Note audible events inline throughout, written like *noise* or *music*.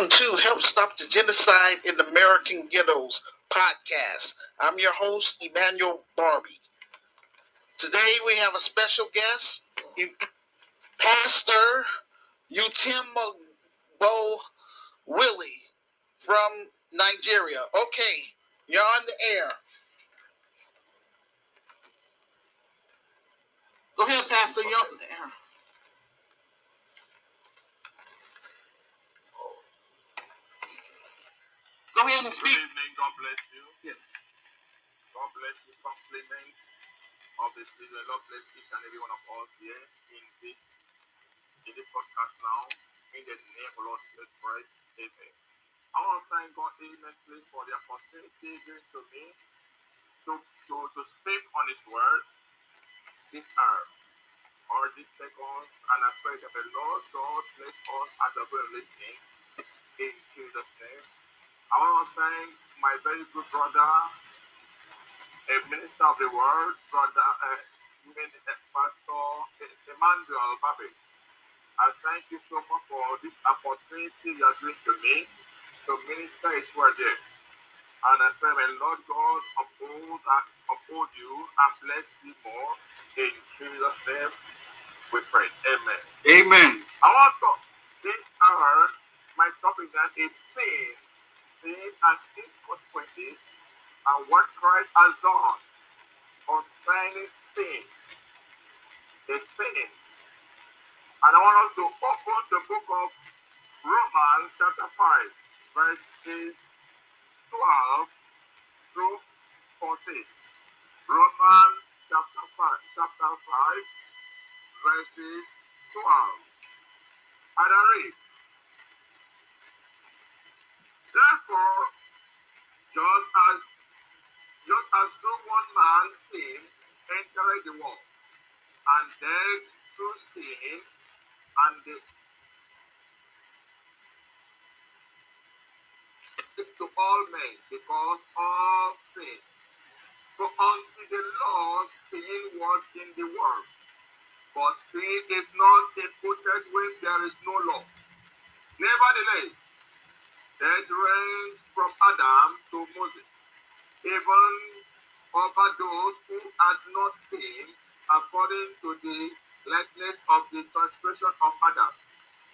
Welcome to Help Stop the Genocide in American Ghettos podcast. I'm your host, Emmanuel Barbie. Today we have a special guest, Pastor Utimbo Willie from Nigeria. Okay, you're on the air. Go ahead, Pastor. You're on the air. Go ahead and speak. Good evening. God bless you. Yes. God bless you. Compliments of the children. God bless each and every one of us here in this in this podcast now. In the name of Lord Jesus Christ. Amen. I want to thank God immensely for the opportunity given to me to, to, to speak on His word this hour or these seconds. And I pray that the Lord God bless us as good listening in Jesus' name. I want to thank my very good brother, a minister of the word, brother, uh, uh, Pastor Emmanuel Babi. I thank you so much for this opportunity you are giving to me to minister his word here. And I pray, may Lord God uphold and uphold you and bless you more. In Jesus' name, we pray. Amen. Amen. I want to this hour, my topic then is sin, sin and its consequences, and what Christ has done concerning sin, the sin. And I want us to open the book of Romans chapter 5, verses 12 through 14. Romans chapter 5, chapter 5, verses 12. And I read, Therefore, just as just as through one man sin entered the world, and death through sin, and the to all men, because all sin. For unto the law sin was in the world, but sin is not imputed when there is no law. Nevertheless, death reigned from Adam to Moses, even over those who had not sinned according to the likeness of the transgression of Adam,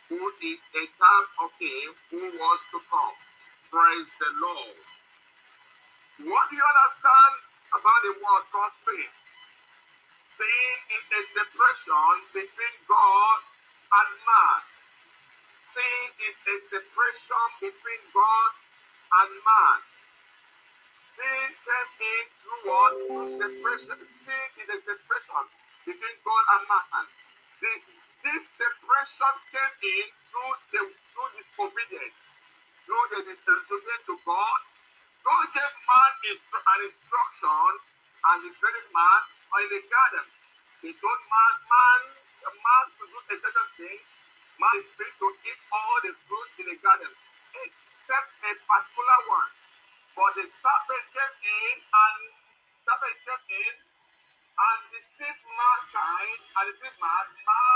who is a type of him who was to come. Praise the Lord. What do you understand about the word called sin? Sin is a separation between God and man. Sin is a separation between God and man. Sin came in through what? Separation. Sin is a separation between God and man. The, this separation came in through the through disobedience, through the disobedience to God. God gave man an instruction and he created man in the garden. He told man, man, man to do a certain things. Man is free to eat all the fruits in the garden, except a particular one. But the serpent came in and serpent came in and deceived mankind and deceived man. Man,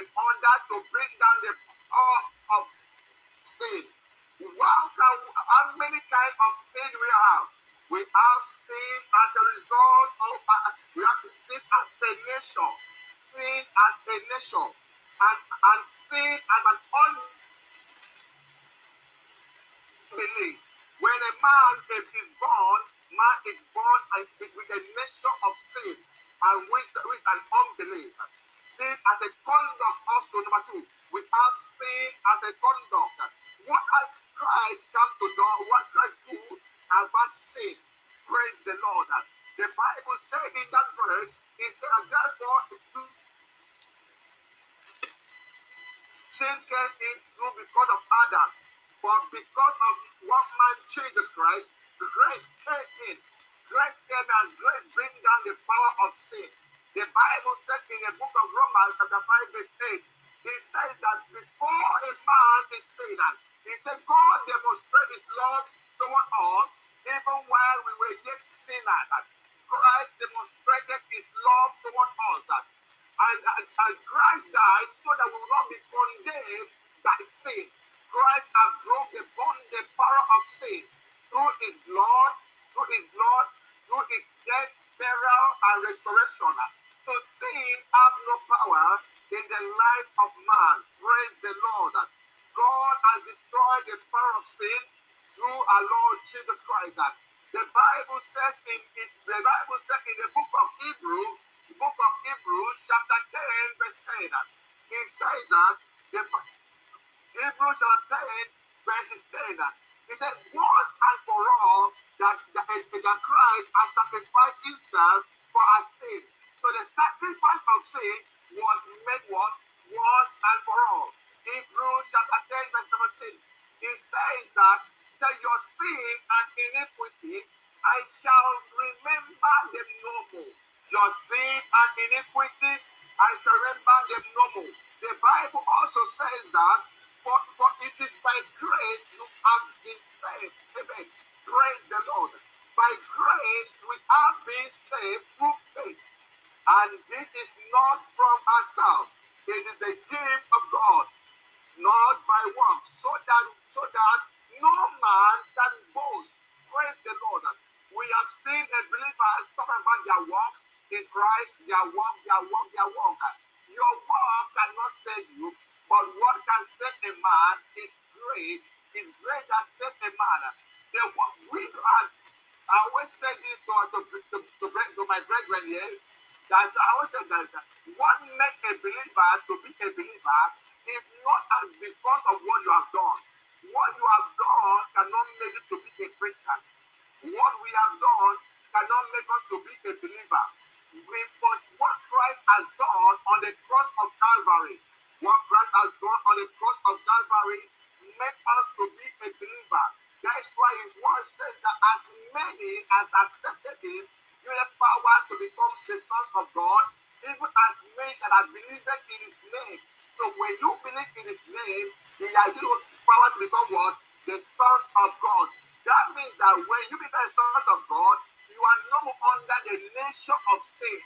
in order to bring down the power of sin. Wow, can, how many kinds of sin we have? We have sin as a result of, uh, we have sin as a nation, sin as a nation, and, and sin as an unbelief. When a man is born, man is born with a nature of sin and with, with an unbelief. Sin as a conduct also number two, without sin as a conduct. What has Christ come to do? What Christ do about sin? Praise the Lord. The Bible said in that verse, it said, therefore, sin came in through because of Adam. But because of one man, Jesus Christ, grace came in. Grace came and grace bring down the power of sin. The Bible says in the book of Romans, chapter 5, verse 8, it says that before a man is sinner, he said, God demonstrated his love toward us even while we were yet sinners. Christ demonstrated his love toward us. And, and, and Christ died so that we will not be condemned by sin. Christ has broken the power of sin through his blood, through his blood, through his death, burial, and restoration. So sin have no power in the life of man. Praise the Lord. God has destroyed the power of sin through our Lord Jesus Christ. The Bible says in, in the Bible says in the book of Hebrews, the book of Hebrews, chapter 10, verse 10, it says that the Hebrews chapter 10, verse 10, he said, once and for all, that, that, Christ has sacrificed himself for our sin. So the sacrifice of sin was made what? Once and for all. Hebrews chapter 10, verse 17. He says that, that your sin and iniquity I shall remember them no more. Your sin and iniquity I shall remember them no more. The Bible also says that for, for it is by grace you have been saved. Amen. Praise the Lord. By grace we have been saved through faith. And this is not from ourselves. It is the gift of God, not by works, so that so that no man can boast. Praise the Lord. We have seen a believer talking about their works in Christ, their work, their work, their work. Your work cannot save you, but what can save a man is grace. Is grace that saves a man. The what we have, I always say this to, to, to, to, to my brethren here, that I always say that what makes a believer to be a believer is not as because of what you have done. What you have done cannot make you to be a Christian. What we have done cannot make us to be a believer. But what Christ has done on the cross of Calvary what Christ has done on the cross of Calvary make us to be a believer. That's why his word says that as many as accepted him, you have power to become the sons of God, even as many that have believed in his name. So when you believe in his name, he has given power to become what? The sons of God. That means that when you become the sons of God, you are no more under the nature of sin.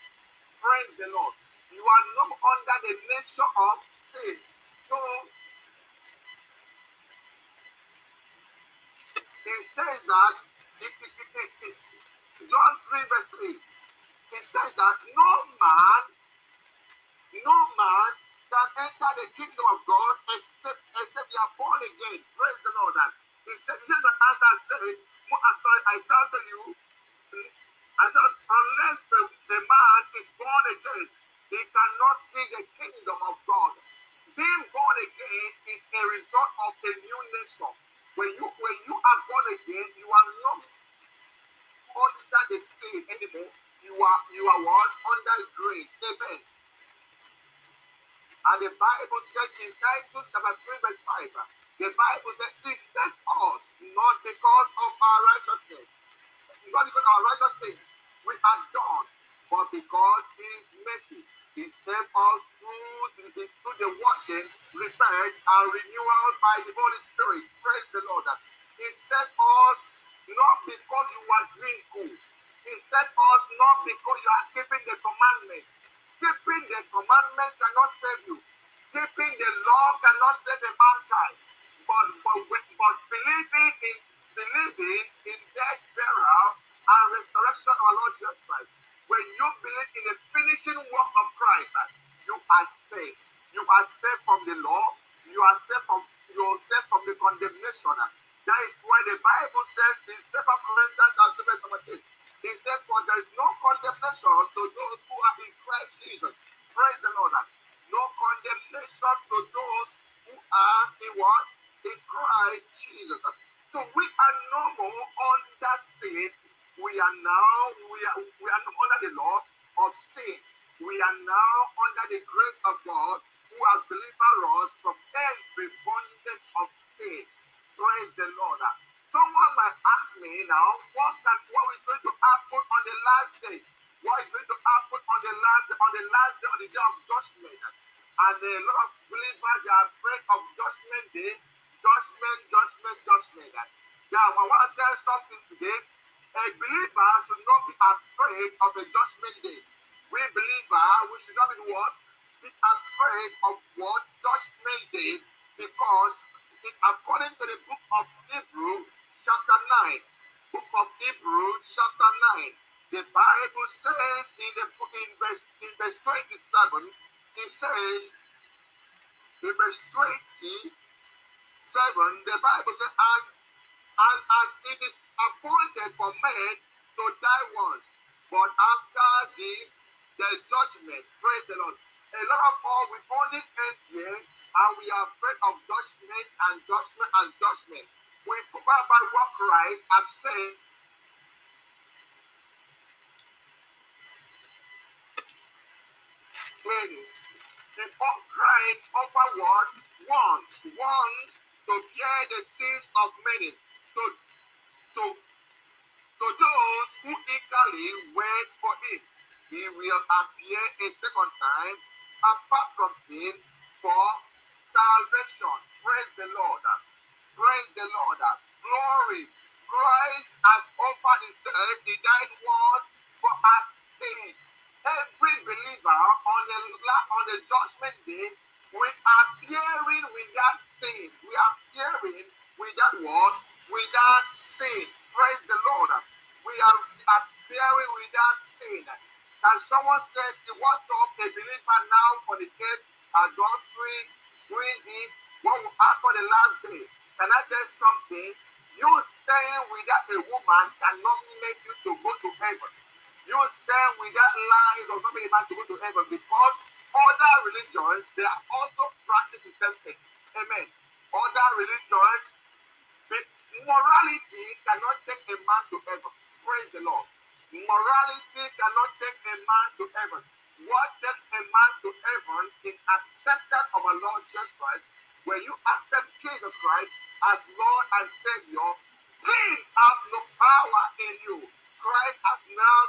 Praise the Lord. You are no under the nature of sin. Says that it, it, it is it, John 3 verse 3. He says that no man, no man can enter the kingdom of God except except you are born again. Praise the Lord. And he said, here's the answer said, sorry, I shall tell you, mm, I said, unless the, the man is born again, he cannot see the kingdom of God. Being born again is a result of a new nature. When you when you are born again, you are not under the sin anymore. You are you are what? Under grace. Amen. And the Bible says in Titus chapter 3, verse 5, the Bible says, He sent us not because of our righteousness, not because of our righteousness we are done, but because His mercy he saved us through the, through the washing, repent, and renewal by the Holy Spirit. Praise the Lord. He sent us not because you are doing good. He sent us not because you are keeping the commandment. Keeping the commandment cannot save you. Keeping the law cannot save a mankind. But, but, but believing in believing in death, burial, and resurrection of our Lord Jesus Christ when you believe in the finishing work of Christ, you are saved. You are saved from the law. You are saved from yourself from the condemnation. That is why the Bible says in 2 Corinthians number 8, he said, For there is no condemnation to those who are in Christ Jesus. Praise the Lord. No condemnation to those who are in what? In Christ Jesus. So we are no more under sin we are now we are we are under the law of sin. We are now under the grace of God who has delivered us from every bondage of sin. Praise the Lord. Someone might ask me now, what can what is going to happen on the last day? What is going to happen on the last on the last day on the day of judgment? And a lot of believers are afraid of judgment day, judgment, judgment, judgment. Now, I want to tell something today. A believer should not be afraid of a judgment day. We believer, we should not be what? Be afraid of what judgment day because it, according to the book of Hebrew, chapter 9, book of Hebrew, chapter 9, the Bible says in the book in verse in verse 27, it says in verse 27, the Bible says, and and as it is appointed for men to die once, but after this, the judgment. Praise the Lord. A lot of us we only end here and we are afraid of judgment and judgment and judgment. We forget about what Christ has said. Clearly, the Christ offered what? Once, once to bear the sins of many, to, to, to those who eagerly wait for him. He will appear a second time apart from sin for salvation. Praise the Lord. Praise the Lord. Glory. Christ has offered himself. He died once for our sin. Every believer on the on the judgment day are appearing without sin. We are appearing without what? Without sin. Someone said,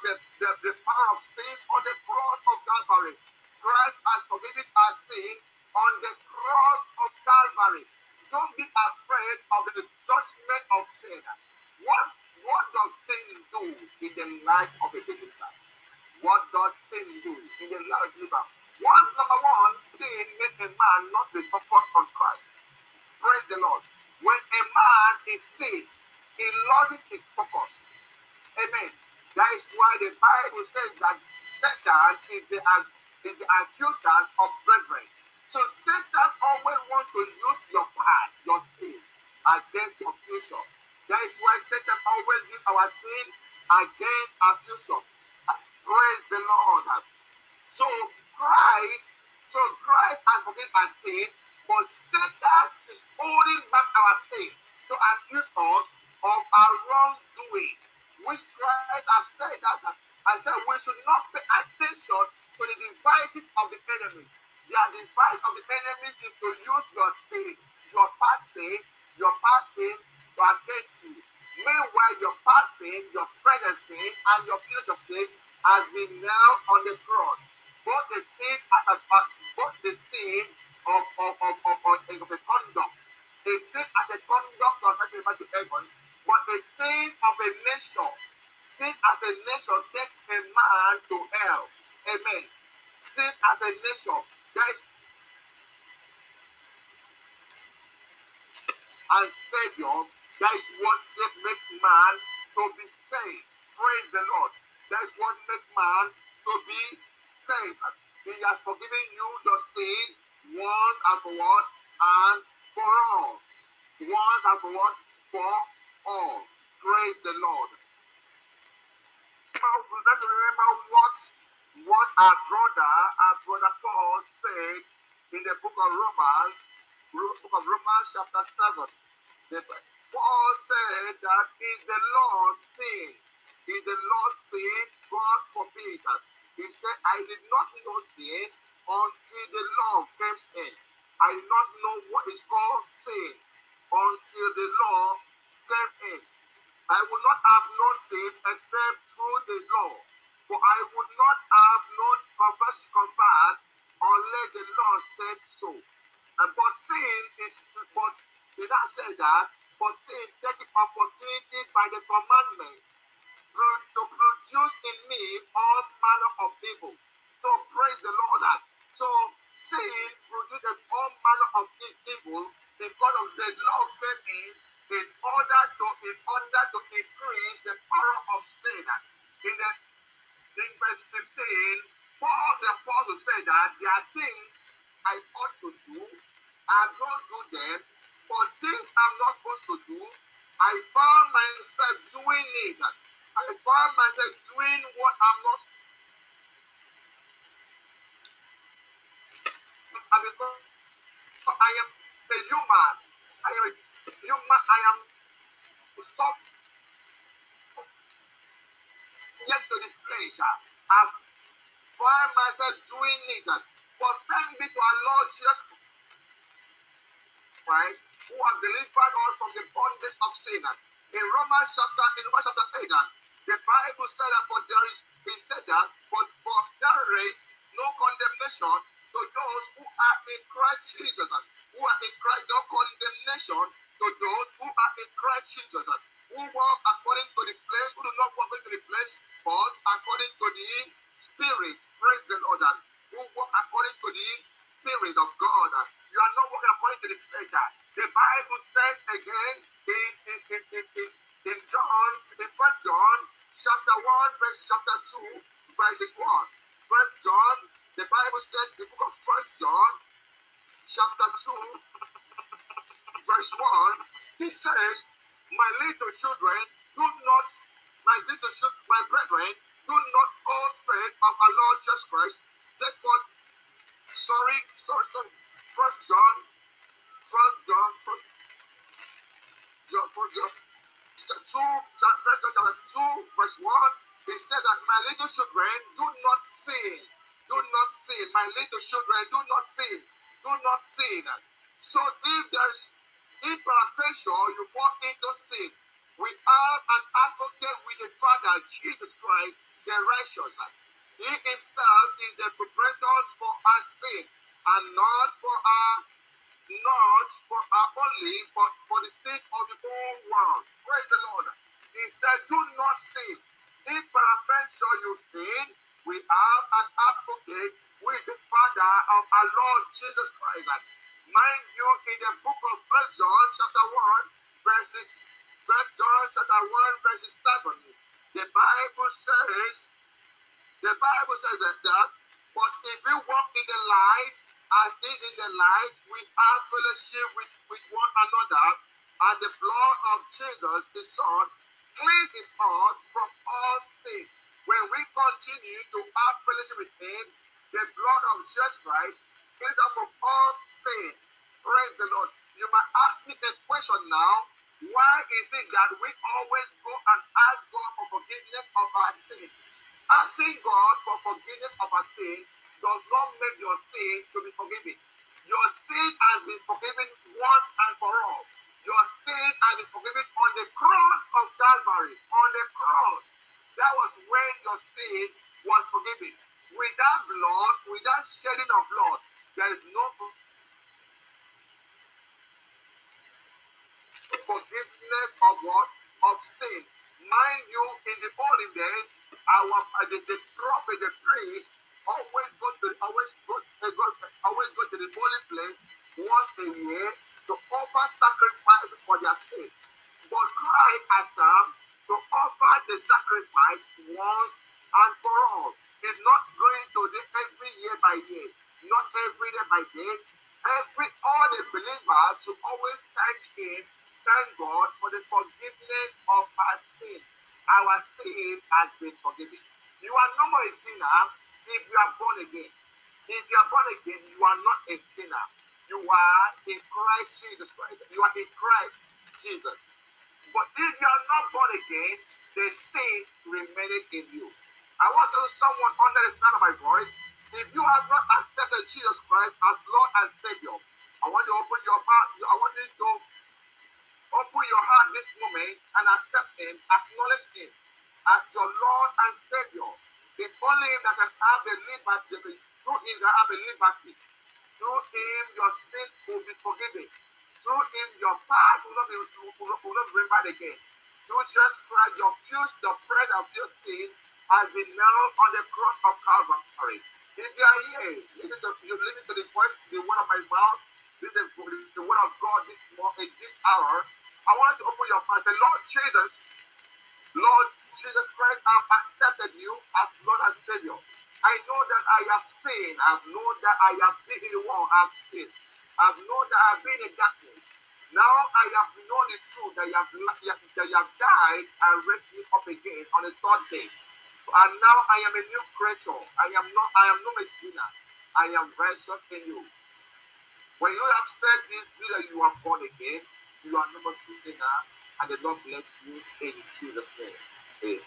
the, the, the power of sin on the cross of Calvary. Christ has forgiven our sin on the cross of Calvary. Don't be afraid of the judgment of sin. What, what does sin do in the life of a believer? What does sin do in the life of a believer? One, number one, sin makes a man not be focused on Christ. Praise the Lord. When a man is sick, he loses his focus. Amen. That is why the Bible says that Satan is the, is the accuser of brethren. So Satan always wants to use your past, your sin, against your future. That is why Satan always uses our sin against our future. Praise the Lord. So Christ, so Christ has forgiven our sin, but Satan is holding back our sin to accuse us of our wrongdoing, which Christ has said that I said we should not pay attention to the devices of the enemy. The device of the enemy is to use your sin, your past sin, your past sin to against you. Meanwhile, your past sin, your present sin, and your future sin has been nailed on the cross. Both the sin as a, both the sin of of of of, of, of a conduct, a sin as a conduct of sacrifice to heaven, but the sin of a nation, sin as a nation takes a man to hell. Amen. Sin as a nation, is and Savior, that is what makes man to be saved. Praise the Lord. That is what makes man to be saved. He has forgiven you your sin once and for what and for all. Once and for what? For all. Praise the Lord. Let's remember what what our brother, our brother Paul said in the book of Romans, book of Romans chapter 7. The, said that is the Lord sin? Is the Lord sin? God forbid. He said, I did not know sin until the law came in. I did not know what is called sin until the law came in. I would not have known sin except through the law. For I would not have known converse convert unless the law said so. And but sin is but did not say that, but sin taking opportunity by the commandment to produce in me all manner of evil. So praise the Lord that so sin produces all manner of evil because of the law in 2, chapter 2, verse 1, he said that my little children, do not sin. Do not sin. My little children, do not sin. Do not sin. So if there's imperfection, you fall into sin. We have an advocate with the Father, Jesus Christ, the righteous. He himself is the perpetrator for our sin and not for our not for our only, but for the sake of the whole world. Praise the Lord. He said, Do not sin. If peradventure you sin, we have an advocate who is the Father of our Lord Jesus Christ. Mind you, in the book of First John, chapter 1, verses First John chapter 1, verses 7, the Bible says, the Bible says that, that but if you walk in the light, as is in the light, we have fellowship with, with one another, and the blood of Jesus, the Son, cleanses us from all sin. When we continue to have fellowship with Him, the blood of Jesus Christ cleanses us from all sin. Praise the Lord. You might ask me a question now. Why is it that we always go and ask God for forgiveness of our sin? Asking God for forgiveness of our sin does not make your sin to be forgiven. Your sin has been forgiven once and for all. Your sin has been forgiven on the cross of Calvary. On the cross. That was when your sin was forgiven. Without blood, without shedding of blood, there is no forgiveness of what? Of sin. Mind you, in the olden days, our uh, the, the prophet, the priest, always go to always go, uh, go always go to the holy place once a year to offer sacrifice for their sin. But Christ has come to offer the sacrifice once and for all. It's not going to do every year by year, not every day by day. Every all the believers should always thank Him, thank God for the forgiveness of our sin. Our sin has been forgiven. You are no more a sinner if you are born again. If you are born again, you are not a sinner. You are in Christ Jesus Christ. You are in Christ Jesus. But if you are not born again, the sin remaineth in you. I want to someone under the sound of my voice. If you have not accepted Jesus Christ as Lord and Savior, I want you to open your heart. I want you to open your heart this moment and accept Him, acknowledge Him as your Lord and Savior. It's only Him that can have the liberty. Through Him, that have a liberty. Through Him, your sins will be forgiven. Through Him, your past will not be, will will not be remembered again. Through Jesus Christ, your future, the prayer of your sin has been nailed on the cross of Calvary. If you are here, listen to, you listen to the voice, the word of my mouth, listen to the, the word of God this morning, this hour. I want to open your mouth and say, Lord Jesus, Lord Jesus Christ, I've accepted you as Lord and Savior. I know that I have sinned. I've known that I have been in the world. I've sinned. I've known that I've been in darkness. Now I have known the truth that you have, that you have died and raised me up again on the third day. And now I am a new creature. I am not I am not a sinner. I am righteous in you. When you have said this, that you are born again, you are no more sinner, and the Lord bless you in Jesus' name. Amen.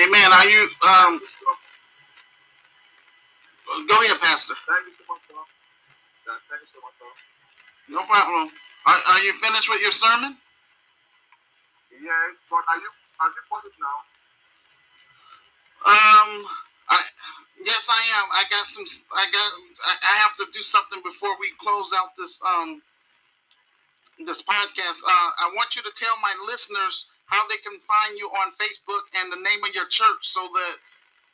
Amen. Are you um go ahead, Pastor. Thank you so much, sir. Thank you so much, sir. No problem. Are, are you finished with your sermon? Yes, but are you are you positive now? Um, I yes, I am. I got some. I got. I, I have to do something before we close out this um this podcast. Uh, I want you to tell my listeners how they can find you on Facebook and the name of your church, so that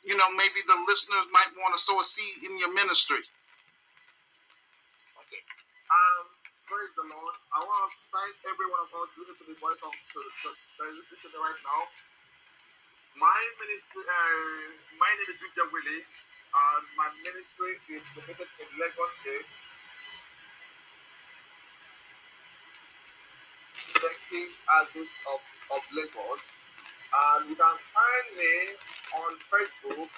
you know maybe the listeners might want to sow a seed in your ministry. Okay. Um. Praise the Lord. I want to thank every one of us listening to the voice of to, that is listening to me right now. My ministry, uh, my name is Victor Willie, and my ministry is located in Lagos State. Second Addis of, of Lagos. And you can find me on Facebook.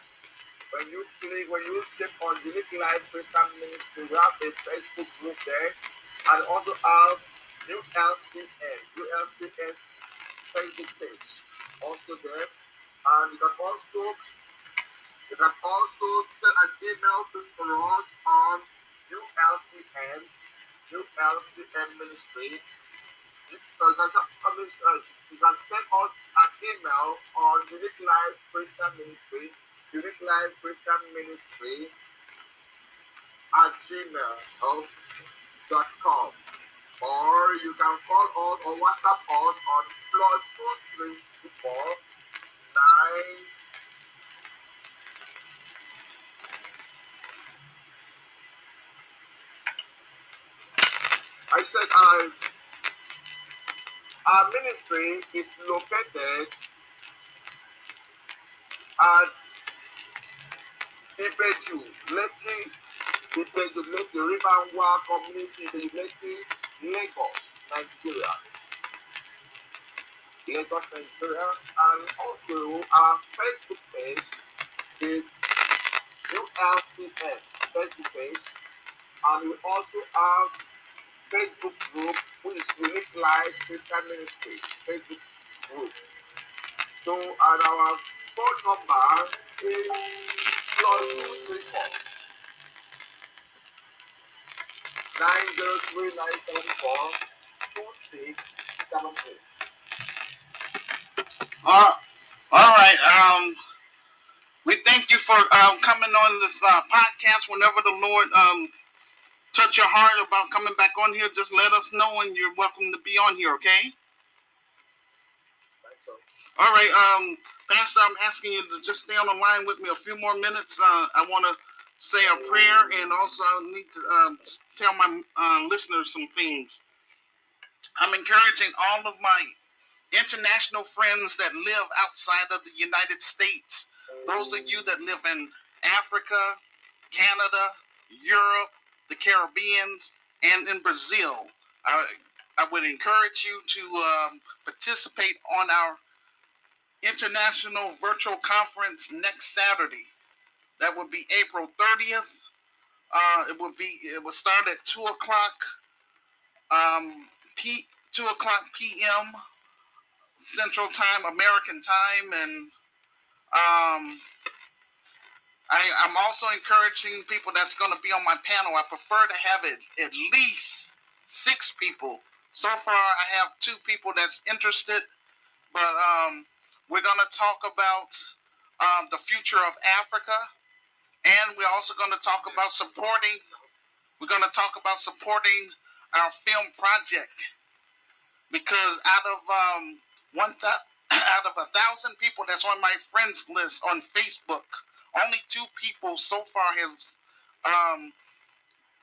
When you click, when you check on Unique Life Christian Ministry, we have a Facebook group there and also have ULCN, ULCN Facebook page also there. And you can also you can also send an email to us on ULCN, ULCN Ministry. You, uh, you can send us an email on Unique Life Christian Ministry, Unique Life Christian Ministry at gmail dot com. Or you can call us or WhatsApp us on plus two three four nine I said I our ministry is located at Ibeju, Lekki Ibeju, Lekki, Riverwa Community, Lekki, Lagos, Nigeria. Lagos, Nigeria, and also our Facebook page is ULCF, face-to-face, and we also have Facebook group which is Unique Life Christian Ministry Facebook group. So, and our phone number is plus two three four nine zero three nine seven four two six seven eight. Uh, all right. Um, we thank you for um, coming on this uh, podcast. Whenever the Lord um, touch your heart about coming back on here, just let us know, and you're welcome to be on here. Okay. All right. Um, Pastor, I'm asking you to just stay on the line with me a few more minutes. Uh, I want to say a prayer, and also I need to um, tell my uh, listeners some things. I'm encouraging all of my international friends that live outside of the United States, those of you that live in Africa, Canada, Europe, the Caribbeans, and in Brazil. I, I would encourage you to um, participate on our international virtual conference next Saturday. That would be April 30th Uh, it would be it will start at two o'clock um, p two o'clock p.m. Central Time, American Time, and um, I, I'm also encouraging people that's going to be on my panel. I prefer to have it at least six people. So far, I have two people that's interested, but um, we're going to talk about um, the future of Africa, and we're also going to talk about supporting. We're going to talk about supporting our film project because out of um, one th- *coughs* out of a thousand people that's on my friends list on Facebook, only two people so far have um,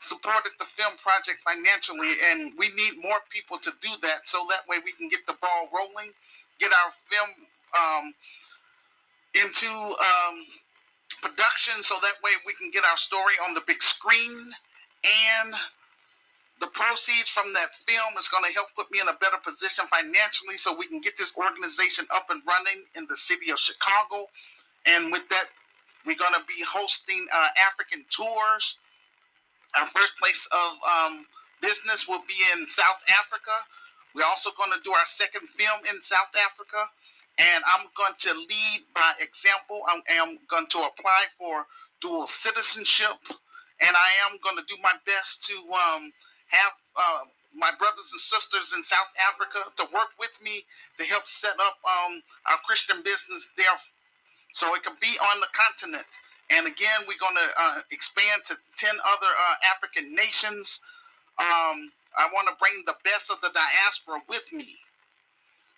supported the film project financially, and we need more people to do that so that way we can get the ball rolling, get our film um, into um, production so that way we can get our story on the big screen and the proceeds from that film is going to help put me in a better position financially so we can get this organization up and running in the city of Chicago. And with that, we're going to be hosting uh, African tours. Our first place of um, business will be in South Africa. We're also going to do our second film in South Africa and I'm going to lead by example. I am going to apply for dual citizenship, and I am going to do my best to um, have uh, my brothers and sisters in South Africa to work with me to help set up um, our Christian business there, so it can be on the continent. And again, we're going to uh, expand to ten other uh, African nations. Um, I want to bring the best of the diaspora with me.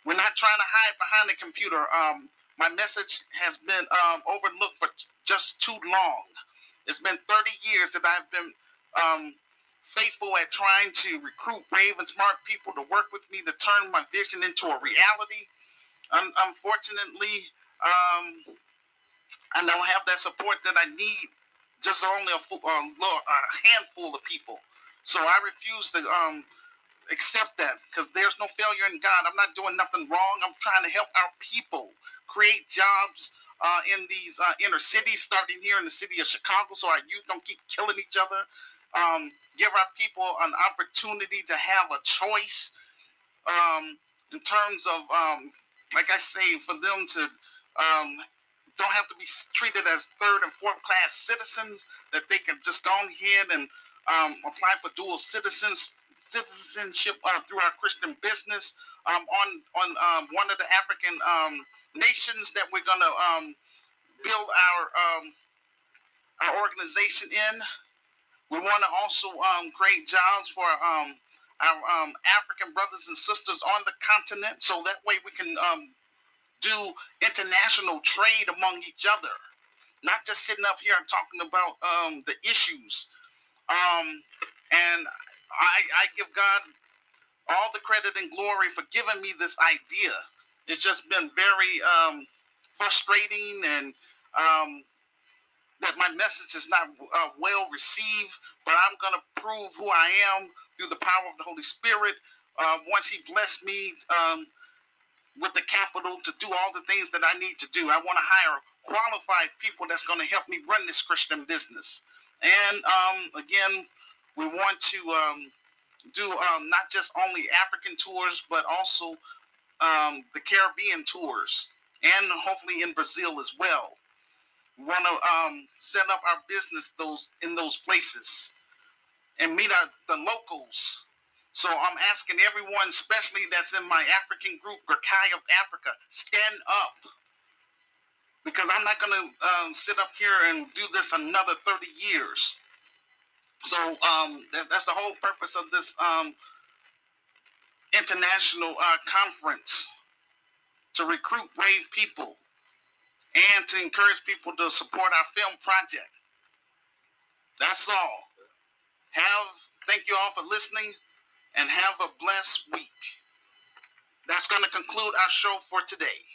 We're not trying to hide behind the computer. Um, my message has been um, overlooked for just too long. It's been 30 years that I've been um, faithful at trying to recruit brave and smart people to work with me to turn my vision into a reality. Un- unfortunately, um, I don't have that support that I need. Just only a, a, a handful of people. So I refuse to um, accept that because there's no failure in God. I'm not doing nothing wrong. I'm trying to help our people create jobs uh, in these uh, inner cities, starting here in the city of Chicago, so our youth don't keep killing each other. Um, give our people an opportunity to have a choice um, in terms of, um, like I say, for them to um, don't have to be treated as third and fourth class citizens, that they can just go ahead and um, apply for dual citizens citizenship uh, through our Christian business um, on on um, one of the African um, nations that we're going to um, build our um, our organization in. We want to also create jobs for our African brothers and sisters on the continent, so that way we can do international trade among each other, not just sitting up here and talking about the issues. and I, I give God all the credit and glory for giving me this idea. It's just been very um, frustrating and um, that my message is not uh, well received, but I'm going to prove who I am through the power of the Holy Spirit. Uh, once He blessed me um, with the capital to do all the things that I need to do, I want to hire qualified people that's going to help me run this Christian business. And um, again, we want to um, do um, not just only African tours, but also um, the Caribbean tours, and hopefully in Brazil as well. We want to um, set up our business those in those places and meet our, the locals. So I'm asking everyone, especially that's in my African group, Gakai of Africa, stand up. Because I'm not going to um, sit up here and do this another 30 years. So um, that, that's the whole purpose of this um, international uh, conference to recruit brave people and to encourage people to support our film project. That's all. Have thank you all for listening and have a blessed week. That's going to conclude our show for today.